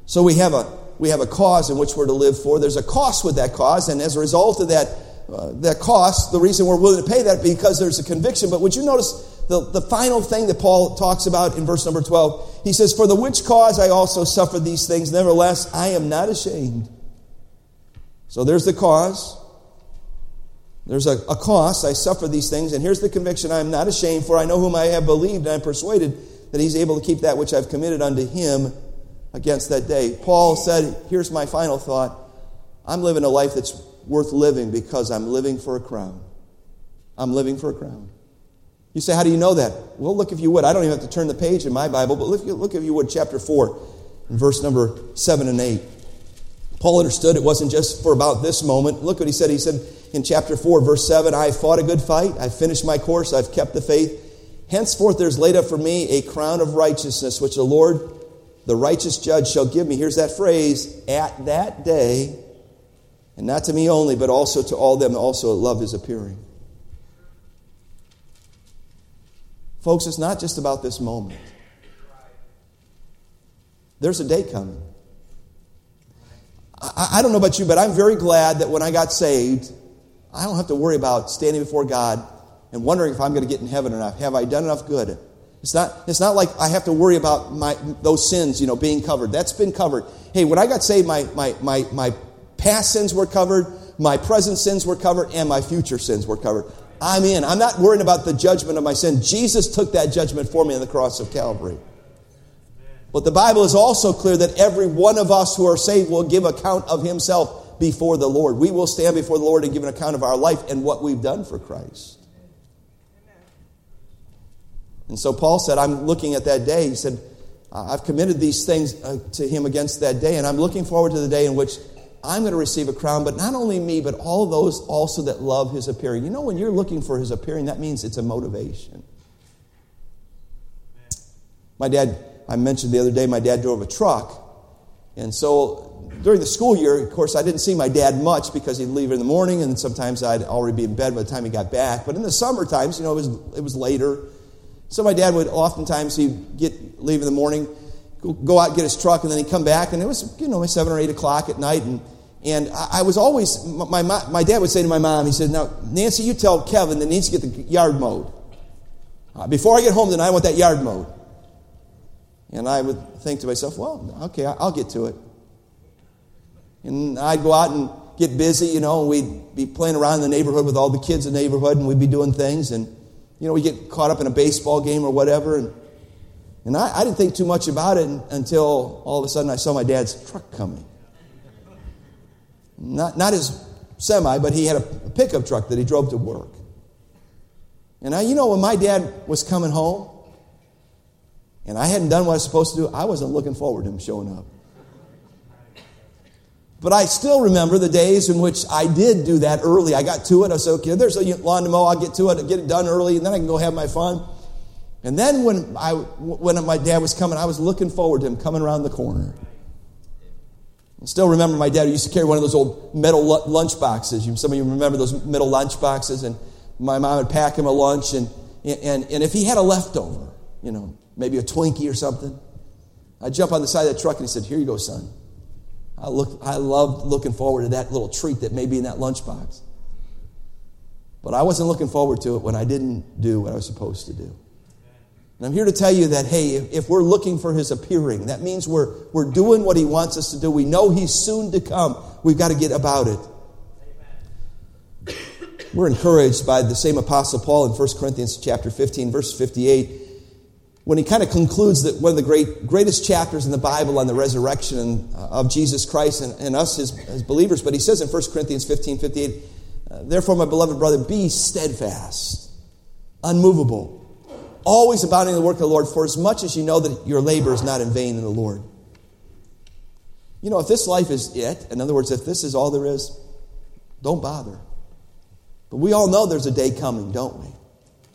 Speaker 1: So we have a we have a cause in which we're to live for. There's a cost with that cause, and as a result of that, uh, that cost, the reason we're willing to pay that because there's a conviction. But would you notice the, the final thing that Paul talks about in verse number 12? He says, For the which cause I also suffer these things, nevertheless, I am not ashamed. So there's the cause. There's a, a cost. I suffer these things. And here's the conviction I am not ashamed, for I know whom I have believed, and I am persuaded that he's able to keep that which I've committed unto him against that day. Paul said, Here's my final thought I'm living a life that's worth living because I'm living for a crown. I'm living for a crown. You say, How do you know that? Well, look if you would. I don't even have to turn the page in my Bible, but look, look if you would, chapter 4, verse number 7 and 8. Paul understood it wasn't just for about this moment. Look what he said. He said in chapter 4, verse 7 I fought a good fight. I finished my course. I've kept the faith. Henceforth, there's laid up for me a crown of righteousness, which the Lord the righteous judge shall give me, here's that phrase, at that day, and not to me only, but also to all them also love is appearing. Folks, it's not just about this moment. There's a day coming. I, I don't know about you, but I'm very glad that when I got saved, I don't have to worry about standing before God and wondering if I'm going to get in heaven or not. Have I done enough good? It's not, it's not like I have to worry about my, those sins, you know, being covered. That's been covered. Hey, when I got saved, my, my, my, my past sins were covered, my present sins were covered, and my future sins were covered. I'm in. I'm not worrying about the judgment of my sin. Jesus took that judgment for me on the cross of Calvary. But the Bible is also clear that every one of us who are saved will give account of himself before the Lord. We will stand before the Lord and give an account of our life and what we've done for Christ. And so Paul said, I'm looking at that day. He said, I've committed these things uh, to him against that day, and I'm looking forward to the day in which I'm going to receive a crown, but not only me, but all those also that love his appearing. You know, when you're looking for his appearing, that means it's a motivation. My dad, I mentioned the other day, my dad drove a truck. And so during the school year, of course, I didn't see my dad much because he'd leave in the morning, and sometimes I'd already be in bed by the time he got back. But in the summer times, you know, it was, it was later. So my dad would oftentimes he'd get leave in the morning, go, go out get his truck, and then he'd come back, and it was you know seven or eight o'clock at night, and and I, was always my, my dad would say to my mom, he said, "Now Nancy, you tell Kevin that he needs to get the yard mowed. Uh, before I get home, then I want that yard mowed." And I would think to myself, "Well, okay, I'll get to it." And I'd go out and get busy, you know, and we'd be playing around in the neighborhood with all the kids in the neighborhood, and we'd be doing things and you know, we get caught up in a baseball game or whatever. And, and I, I didn't think too much about it until all of a sudden I saw my dad's truck coming. Not, not his semi, but he had a pickup truck that he drove to work. And I, you know, when my dad was coming home and I hadn't done what I was supposed to do, I wasn't looking forward to him showing up. But I still remember the days in which I did do that early. I got to it. I said, okay, there's a lawn to mow. I'll get to it, I'll get it done early, and then I can go have my fun. And then when, I, when my dad was coming, I was looking forward to him coming around the corner. I still remember my dad used to carry one of those old metal lunch boxes. Some of you remember those metal lunch boxes, and my mom would pack him a lunch, and, and, and if he had a leftover, you know, maybe a Twinkie or something, I'd jump on the side of the truck and he said, Here you go, son. I, look, I loved looking forward to that little treat that may be in that lunchbox. But I wasn't looking forward to it when I didn't do what I was supposed to do. And I'm here to tell you that, hey, if, we're looking for his appearing, that means we're, we're doing what he wants us to do. We know he's soon to come. We've got to get about it. We're encouraged by the same apostle Paul in 1 Corinthians chapter 15, verse 58 when he kind of concludes that one of the great, greatest chapters in the Bible on the resurrection uh, of Jesus Christ and, and us as, as, believers, but he says in 1 Corinthians 15 58, uh, Therefore, my beloved brother, be steadfast, unmovable, always abounding in the work of the Lord, for as much as you know that your labor is not in vain in the Lord. You know, if this life is it, in other words, if this is all there is, don't bother. But we all know there's a day coming, don't we?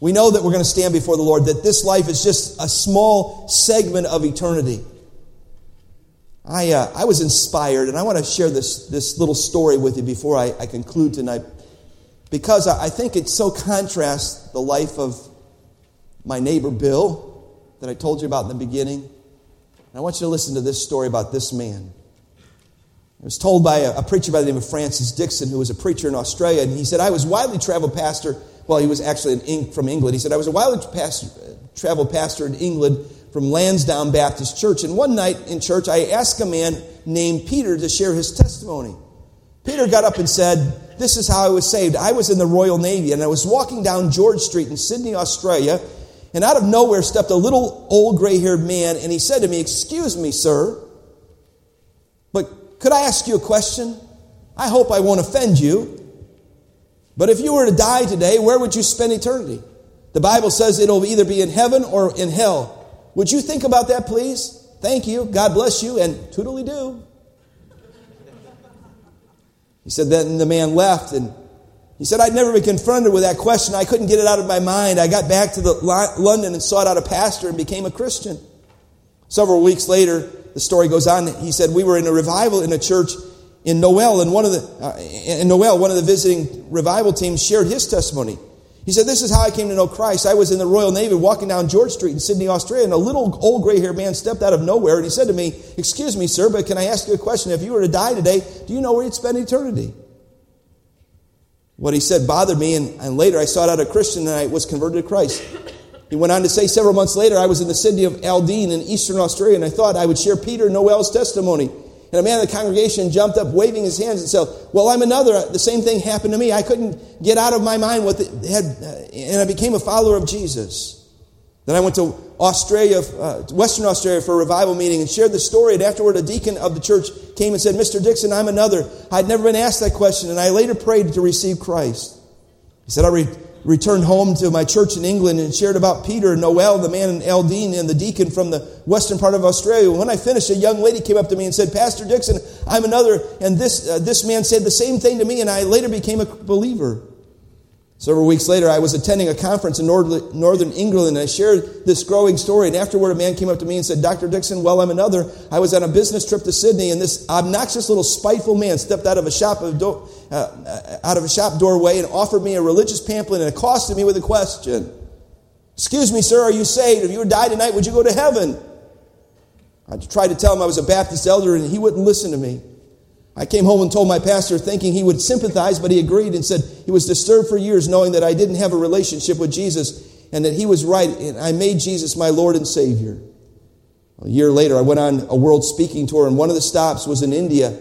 Speaker 1: We know that we're going to stand before the Lord, that this life is just a small segment of eternity. I, uh, I was inspired, and I want to share this, this little story with you before I, I conclude tonight, because I, I think it so contrasts the life of my neighbor Bill that I told you about in the beginning. And I want you to listen to this story about this man. It was told by a, a preacher by the name of Francis Dixon, who was a preacher in Australia, and he said, I was widely traveled pastor well, he was actually from England. He said, I was a while pastor, travel pastor in England from Lansdowne Baptist Church. And one night in church, I asked a man named Peter to share his testimony. Peter got up and said, This is how I was saved. I was in the Royal Navy and I was walking down George Street in Sydney, Australia. And out of nowhere stepped a little old gray haired man and he said to me, Excuse me, sir, but could I ask you a question? I hope I won't offend you. But if you were to die today, where would you spend eternity? The Bible says it'll either be in heaven or in hell. Would you think about that, please? Thank you. God bless you, and toodly do. He said, then the man left, and he said, I'd never been confronted with that question. I couldn't get it out of my mind. I got back to the, London and sought out a pastor and became a Christian. Several weeks later, the story goes on. He said, We were in a revival in a church in Noel, and one of the uh, in Noel, one of the visiting revival teams shared his testimony. He said, "This is how I came to know Christ. I was in the Royal Navy, walking down George Street in Sydney, Australia, and a little old gray-haired man stepped out of nowhere, and he said to me, "Excuse me, sir, but can I ask you a question? If you were to die today, do you know where you'd spend eternity?" What he said bothered me, and, and later I sought out a Christian, and I was converted to Christ. He went on to say, several months later, I was in the city of Adelaide in eastern Australia, and I thought I would share Peter Noel's testimony. And a man in the congregation jumped up, waving his hands, and said, Well, I'm another. The same thing happened to me. I couldn't get out of my mind what had, uh, and I became a follower of Jesus. Then I went to Australia, uh, Western Australia for a revival meeting and shared the story. And afterward, a deacon of the church came and said, Mr. Dixon, I'm another. I'd never been asked that question, and I later prayed to receive Christ. He said, I re- returned home to my church in England and shared about Peter and Noel, the man in Adelaide, and the deacon from the western part of Australia. When I finished, a young lady came up to me and said, Pastor Dixon, I'm another. And this, uh, this man said the same thing to me, and I later became a believer. Several weeks later, I was attending a conference in northern England, and I shared this growing story. And afterward, a man came up to me and said, Dr. Dixon, well, I'm another. I was on a business trip to Sydney, and this obnoxious little spiteful man stepped out of a shop, of do- uh, out of a shop doorway and offered me a religious pamphlet and accosted me with a question. Excuse me, sir, are you saved? If you would die tonight, would you go to heaven? I tried to tell him I was a Baptist elder, and he wouldn't listen to me. I came home and told my pastor, thinking he would sympathize, but he agreed and said he was disturbed for years knowing that I didn't have a relationship with Jesus and that he was right, and I made Jesus my Lord and Savior. A year later, I went on a world speaking tour, and one of the stops was in India.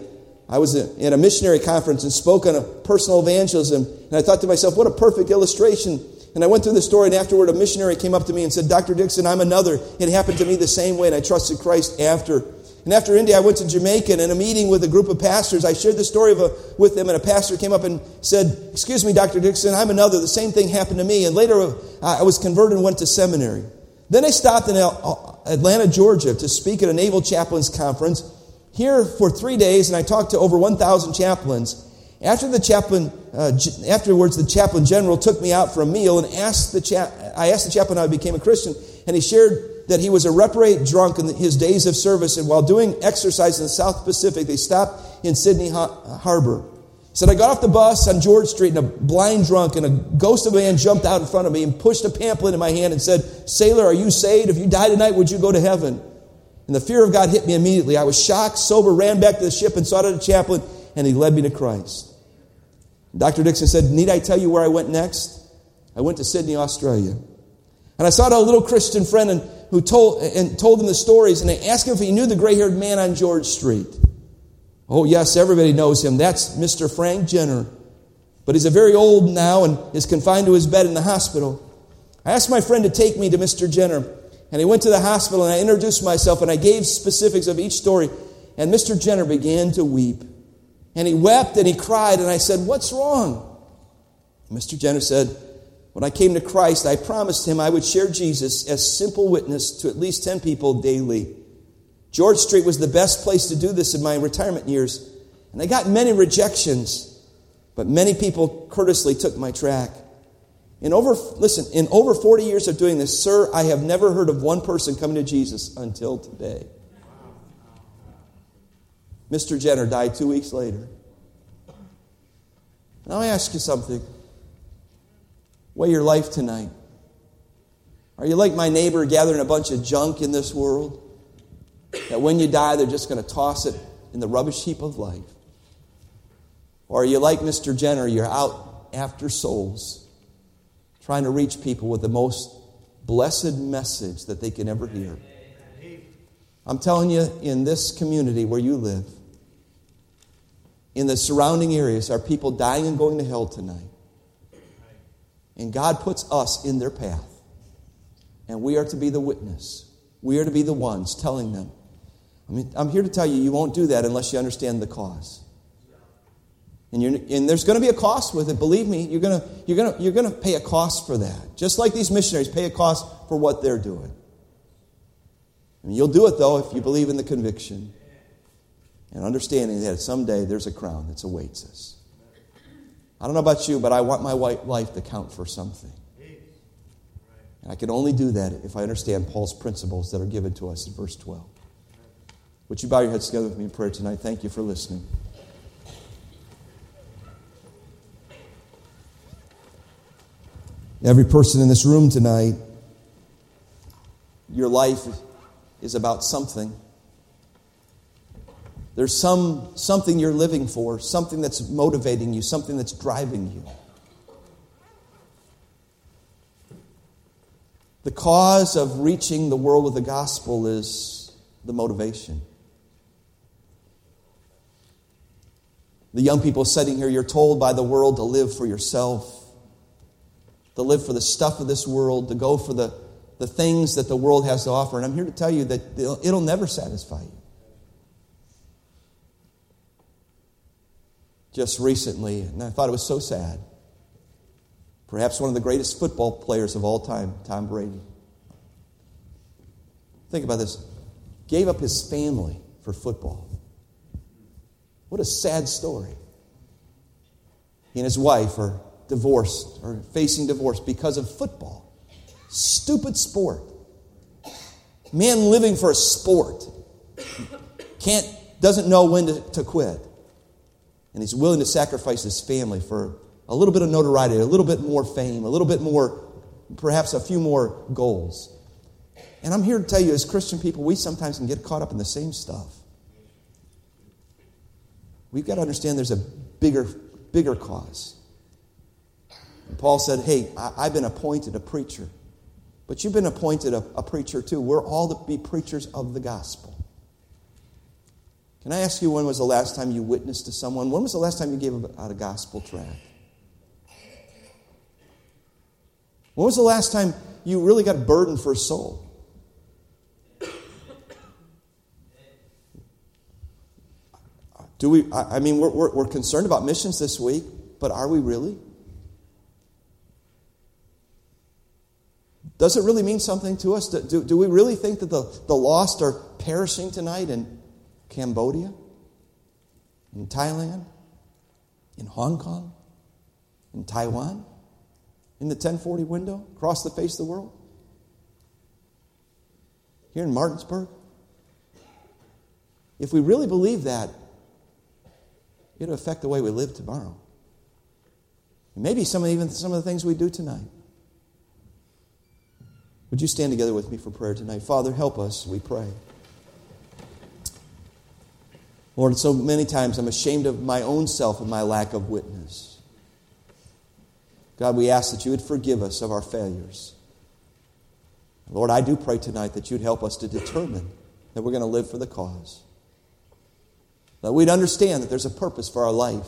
Speaker 1: I was at a missionary conference and spoke on a personal evangelism, and I thought to myself, what a perfect illustration. And I went through the story, and afterward, a missionary came up to me and said, Dr. Dixon, I'm another. It happened to me the same way, and I trusted Christ after. And after India, I went to Jamaica and in a meeting with a group of pastors. I shared the story a, with them, and a pastor came up and said, Excuse me, Dr. Dixon, I'm another. The same thing happened to me. And later, uh, I was converted and went to seminary. Then I stopped in Atlanta, Georgia to speak at a Naval Chaplains Conference. Here for three days, and I talked to over 1,000 chaplains. After the chaplain, uh, afterwards, the chaplain general took me out for a meal and asked the cha- I asked the chaplain how I became a Christian, and he shared that he was a reprobate drunk in his days of service, and while doing exercise in the South Pacific, they stopped in Sydney Harbor. He said, I got off the bus on George Street and a blind drunk, and a ghost of a man jumped out in front of me and pushed a pamphlet in my hand and said, Sailor, are you saved? If you die tonight, would you go to heaven? And the fear of God hit me immediately. I was shocked, sober, ran back to the ship and sought out a chaplain, and he led me to Christ. Dr. Dixon said, Need I tell you where I went next? I went to Sydney, Australia. And I sought out a little Christian friend and who told, and told him the stories, and they asked him if he knew the gray haired man on George Street. Oh, yes, everybody knows him. That's Mr. Frank Jenner. But he's a very old now and is confined to his bed in the hospital. I asked my friend to take me to Mr. Jenner, and he went to the hospital, and I introduced myself, and I gave specifics of each story. And Mr. Jenner began to weep. And he wept and he cried, and I said, What's wrong? Mr. Jenner said, when I came to Christ, I promised him I would share Jesus as simple witness to at least 10 people daily. George Street was the best place to do this in my retirement years, and I got many rejections, but many people courteously took my track. In over, listen, in over 40 years of doing this, sir, I have never heard of one person coming to Jesus until today. Mr. Jenner died two weeks later. Now I ask you something weigh your life tonight? Are you like my neighbor gathering a bunch of junk in this world? That when you die, they're just going to toss it in the rubbish heap of life? Or are you like Mr. Jenner? You're out after souls, trying to reach people with the most blessed message that they can ever hear. I'm telling you, in this community where you live, in the surrounding areas, are people dying and going to hell tonight. And God puts us in their path. And we are to be the witness. We are to be the ones telling them. I mean, I'm here to tell you, you won't do that unless you understand the cause. And, and there's going to be a cost with it. Believe me, you're going to, you're going to, you're going to pay a cost for that. Just like these missionaries pay a cost for what they're doing. And you'll do it, though, if you believe in the conviction and understanding that someday there's a crown that awaits us. I don't know about you, but I want my life to count for something. And I can only do that if I understand Paul's principles that are given to us in verse 12. Would you bow your heads together with me in prayer tonight? Thank you for listening. Every person in this room tonight, your life is about something. There's some, something you're living for, something that's motivating you, something that's driving you. The cause of reaching the world with the gospel is the motivation. The young people sitting here, you're told by the world to live for yourself, to live for the stuff of this world, to go for the the things that the world has to offer. And I'm here to tell you that it'll, it'll never satisfy you. Just recently, and I thought it was so sad, perhaps one of the greatest football players of all time, Tom Brady. Think about this. Gave up his family for football. What a sad story. He and his wife are divorced or facing divorce because of football. Stupid sport. Man living for a sport can't doesn't know when to, to quit. And he's willing to sacrifice his family for a little bit of notoriety, a little bit more fame, a little bit more, perhaps a few more goals. And I'm here to tell you, as Christian people, we sometimes can get caught up in the same stuff. We've got to understand there's a bigger, bigger cause. And Paul said, Hey, I, have been appointed a preacher, but you've been appointed a, a preacher too. We're all to be preachers of the gospel. Can I ask you when was the last time you witnessed to someone? When was the last time you gave out a gospel tract? When was the last time you really got burdened for a soul? Do we, I mean, we're, we're, we're concerned about missions this week, but are we really? Does it really mean something to us? Do, do we really think that the, the lost are perishing tonight in Cambodia, in Thailand, in Hong Kong, in Taiwan, in the 1040 window, across the face of the world? Here in Martinsburg? If we really believe that, it'll affect the way we live tomorrow. maybe some of, even some of the things we do tonight. Would you stand together with me for prayer tonight? Father, help us, we pray. Lord, so many times I'm ashamed of my own self and my lack of witness. God, we ask that you would forgive us of our failures. Lord, I do pray tonight that you'd help us to determine that we're going to live for the cause. That we'd understand that there's a purpose for our life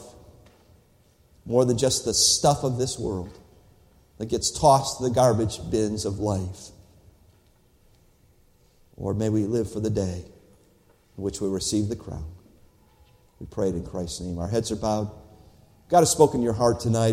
Speaker 1: more than just the stuff of this world that gets tossed to the garbage bins of life. Or may we live for the day in which we receive the crown. We pray it in Christ's name. Our heads are bowed. God has spoken to your heart tonight